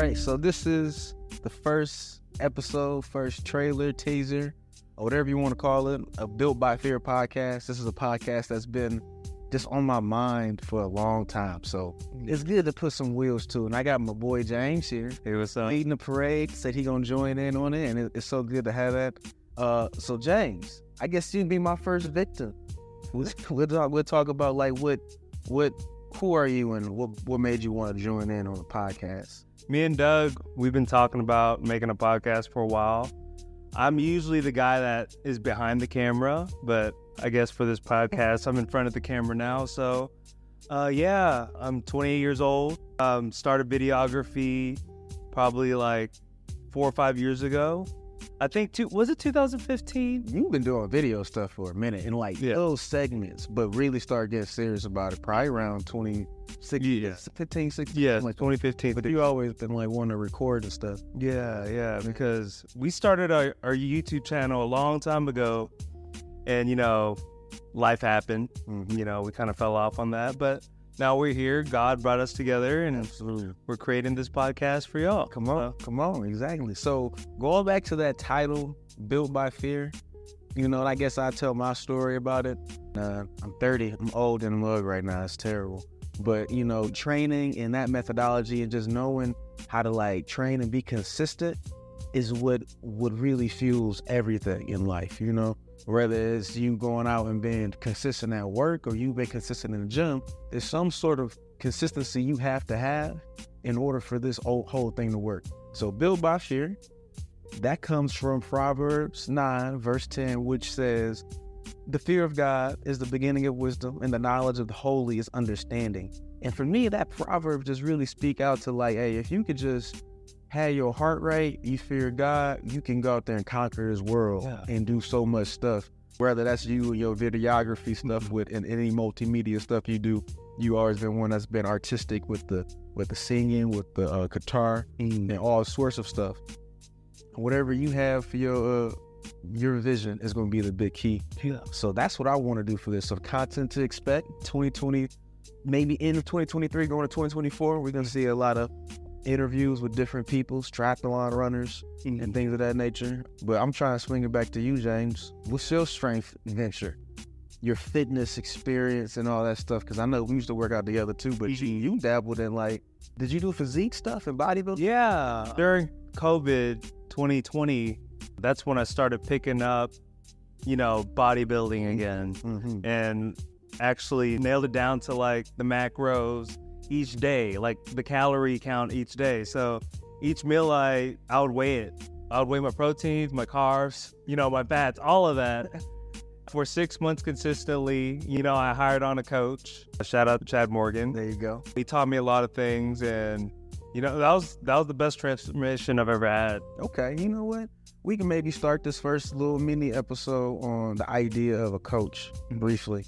right, so this is the first episode, first trailer, teaser, or whatever you want to call it, a Built by Fear podcast. This is a podcast that's been just on my mind for a long time. So it's good to put some wheels to it. And I got my boy James here. It was uh, Leading the parade, said he gonna join in on it, and it, it's so good to have that. Uh, so James, I guess you'd be my first victim. We'll, we'll talk. We'll talk about like what, what, who are you, and what what made you want to join in on the podcast. me and Doug. We've been talking about making a podcast for a while. I'm usually the guy that is behind the camera, but I guess for this podcast, I'm in front of the camera now. So, uh, yeah, I'm 28 years old. Um, started videography probably like four or five years ago. I think two was it 2015? You've been doing video stuff for a minute in like Yeah. those segments, but really started getting serious about it probably around 2016, Yeah. 15, 16. Yeah, like 2015. But you always been like wanting to record and stuff. Yeah, yeah, because we started our, our YouTube channel a long time ago, and you know, life happened. Mhm. You know, we kind of fell off on that, but now we're here. God brought us together, and Absolutely. we're creating this podcast for y'all. Come on, come on, exactly. So going back to that title, Built by Fear, you know, and I guess I tell my story about it. Uh, I'm 30, I'm old the mug right now. It's terrible. But, you know, training and that methodology and just knowing how to like train and be consistent is what what really fuels everything in life, you know? Whether it's you going out and being consistent at work or you being consistent in the gym, there's some sort of consistency you have to have in order for this whole, whole thing to work. So build by fear, that comes from Proverbs 9, verse 10, which says, The fear of God is the beginning of wisdom, and the knowledge of the holy is understanding. And for me, that proverb just really speak out to like, hey, if you could just have your heart right, you fear God, you can go out there and conquer this world Yeah. and do so much stuff. Whether that's you and your videography stuff with and any multimedia stuff you do, you always been one that's been artistic with the with the singing, with the uh, guitar, and all sorts of stuff. Whatever you have for your uh, your vision is going to be the big key. Yeah. So that's what I want to do for this. So content to expect 2020, maybe end of 2023, going to 2024. We're going to see a lot of interviews with different people, triathlon runners, mm-hmm. and things of that nature. But I'm trying to swing it back to you, James. What's your strength venture? Your fitness experience and all that stuff. Because I know we used to work out together too, but you, mm-hmm. you dabbled in like, did you do physique stuff and bodybuilding? Yeah. During COVID 2020, that's when I started picking up, you know, bodybuilding mm-hmm. again. Mm-hmm. and actually nailed it down to like the macros each day, like the calorie count each day. So each meal I I would weigh it. I would weigh my proteins, my carbs, you know, my fats, all of that. For six months consistently, you know, I hired on a coach. Shout out to Chad Morgan. There you go. He taught me a lot of things and you know, that was that was the best transformation I've ever had. Okay, you know what? We can maybe start this first little mini episode on the idea of a coach briefly.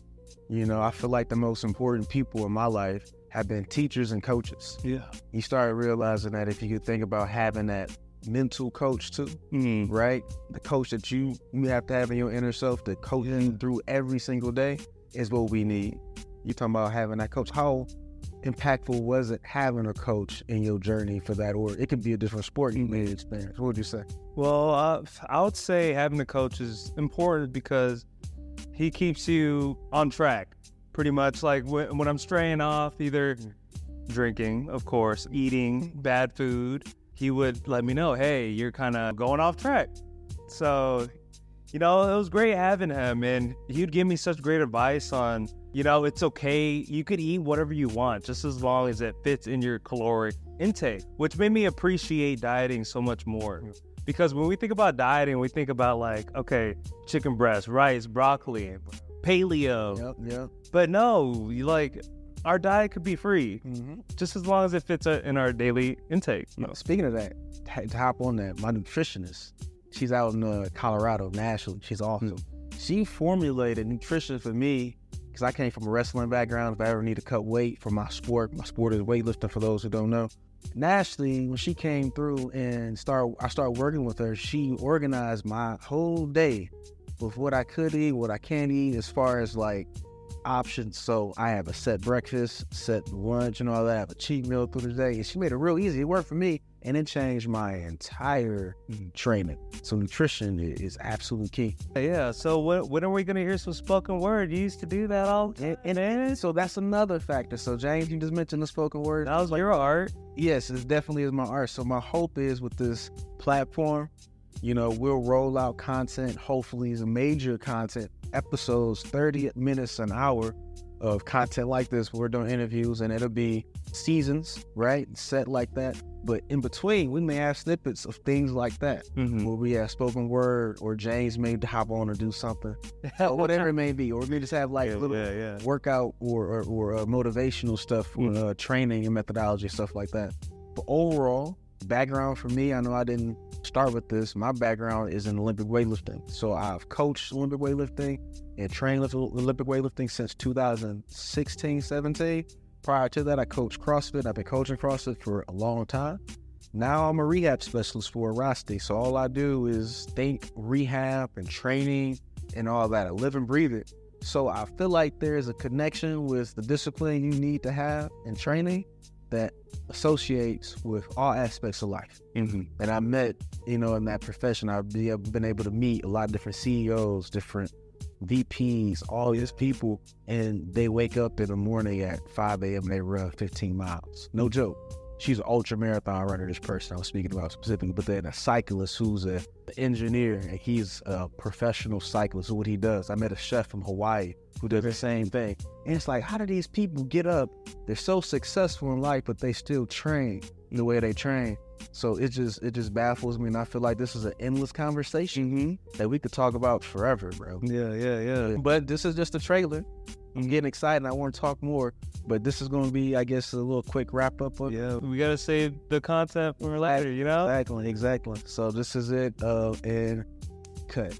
You know, I feel like the most important people in my life have been teachers and coaches. Yeah. You started realizing that if you could think about having that mental coach too, Mm. right? The coach that you you have to have in your inner self to coach you through every single day is what we need. You're talking about having that coach. How impactful was it having a coach in your journey for that? Or it could be a different sport you may experience. What would you say? Well, uh, I would say having a coach is important because he keeps you on track. Pretty much like when, when I'm straying off, either hmm. drinking, of course, eating bad food, he would let me know, hey, you're kind of going off track. So, you know, it was great having him, and he'd give me such great advice on, you know, it's okay. You could eat whatever you want, just as long as it fits in your caloric intake, which made me appreciate dieting so much more. Hmm. Because when we think about dieting, we think about like, okay, chicken breast, rice, broccoli, paleo. Yep, yep. But no, you like our diet could be free Mm-hmm. just as long as it fits uh, in our daily intake. No. Speaking of that, to hop on that, my nutritionist, she's out in uh, Colorado, Nashville. She's awesome. She formulated nutrition for me because I came from a wrestling background. If I ever need to cut weight for my sport, my sport is weightlifting. For those who don't know, Ashley, when she came through and start, I started working with her. She organized my whole day with what I could eat, what I can't eat, as far as like options. So I have a set breakfast, set lunch, and all that. I have a cheat meal through the day, and she made it real easy. It worked for me and it changed my entire training. So nutrition is absolutely key. Yeah. So when, when are we gonna hear some spoken word? You used to do that all. And, and, and so that's another factor. So James, you just mentioned the spoken word. That was like your art. Yes, it definitely is my art. So my hope is with this platform, you know, we'll roll out content, hopefully some major content, episodes, 30 minutes an hour of content like this. We're doing interviews and it'll be seasons, right? Set like that. But in between, we may have snippets of things like that. Mm-hmm. Where we have spoken word or James may hop on or do something. or whatever it may be. Or we may just have like yeah, little yeah, yeah. workout or or, or uh, motivational stuff, Mm. uh, training and methodology stuff like that. But overall, background for me, I know I didn't start with this. My background is in Olympic weightlifting, so I've coached Olympic weightlifting and trained Olympic weightlifting since 2016, 17. Prior to that, I coached CrossFit. I've been coaching CrossFit for a long time. Now I'm a rehab specialist for Rosti. So all I do is think rehab and training and all that. I live and breathe it. So I feel like there is a connection with the discipline you need to have in training that associates with all aspects of life. Mm-hmm. And I met, you know, in that profession, I've be- been able to meet a lot of different CEOs, different VPs, all these people, and they wake up in the morning at 5 a.m. and they run 15 miles. No joke. She's an ultra marathon runner, this person I was speaking about specifically, but then a cyclist who's a engineer and he's a professional cyclist. So what he does, I met a chef from Hawaii who does the same thing. And it's like, how do these people get up? They're so successful in life, but they still train the way they train. So it just it just baffles me, and I feel like this is an endless conversation mm-hmm. that we could talk about forever, bro. Yeah, yeah, yeah. But this is just a trailer. I'm getting excited. I want to talk more, but this is going to be, I guess, a little quick wrap up. Of Yeah, we gotta save the content for later, you know? Exactly, exactly. So this is it. Uh, and cut.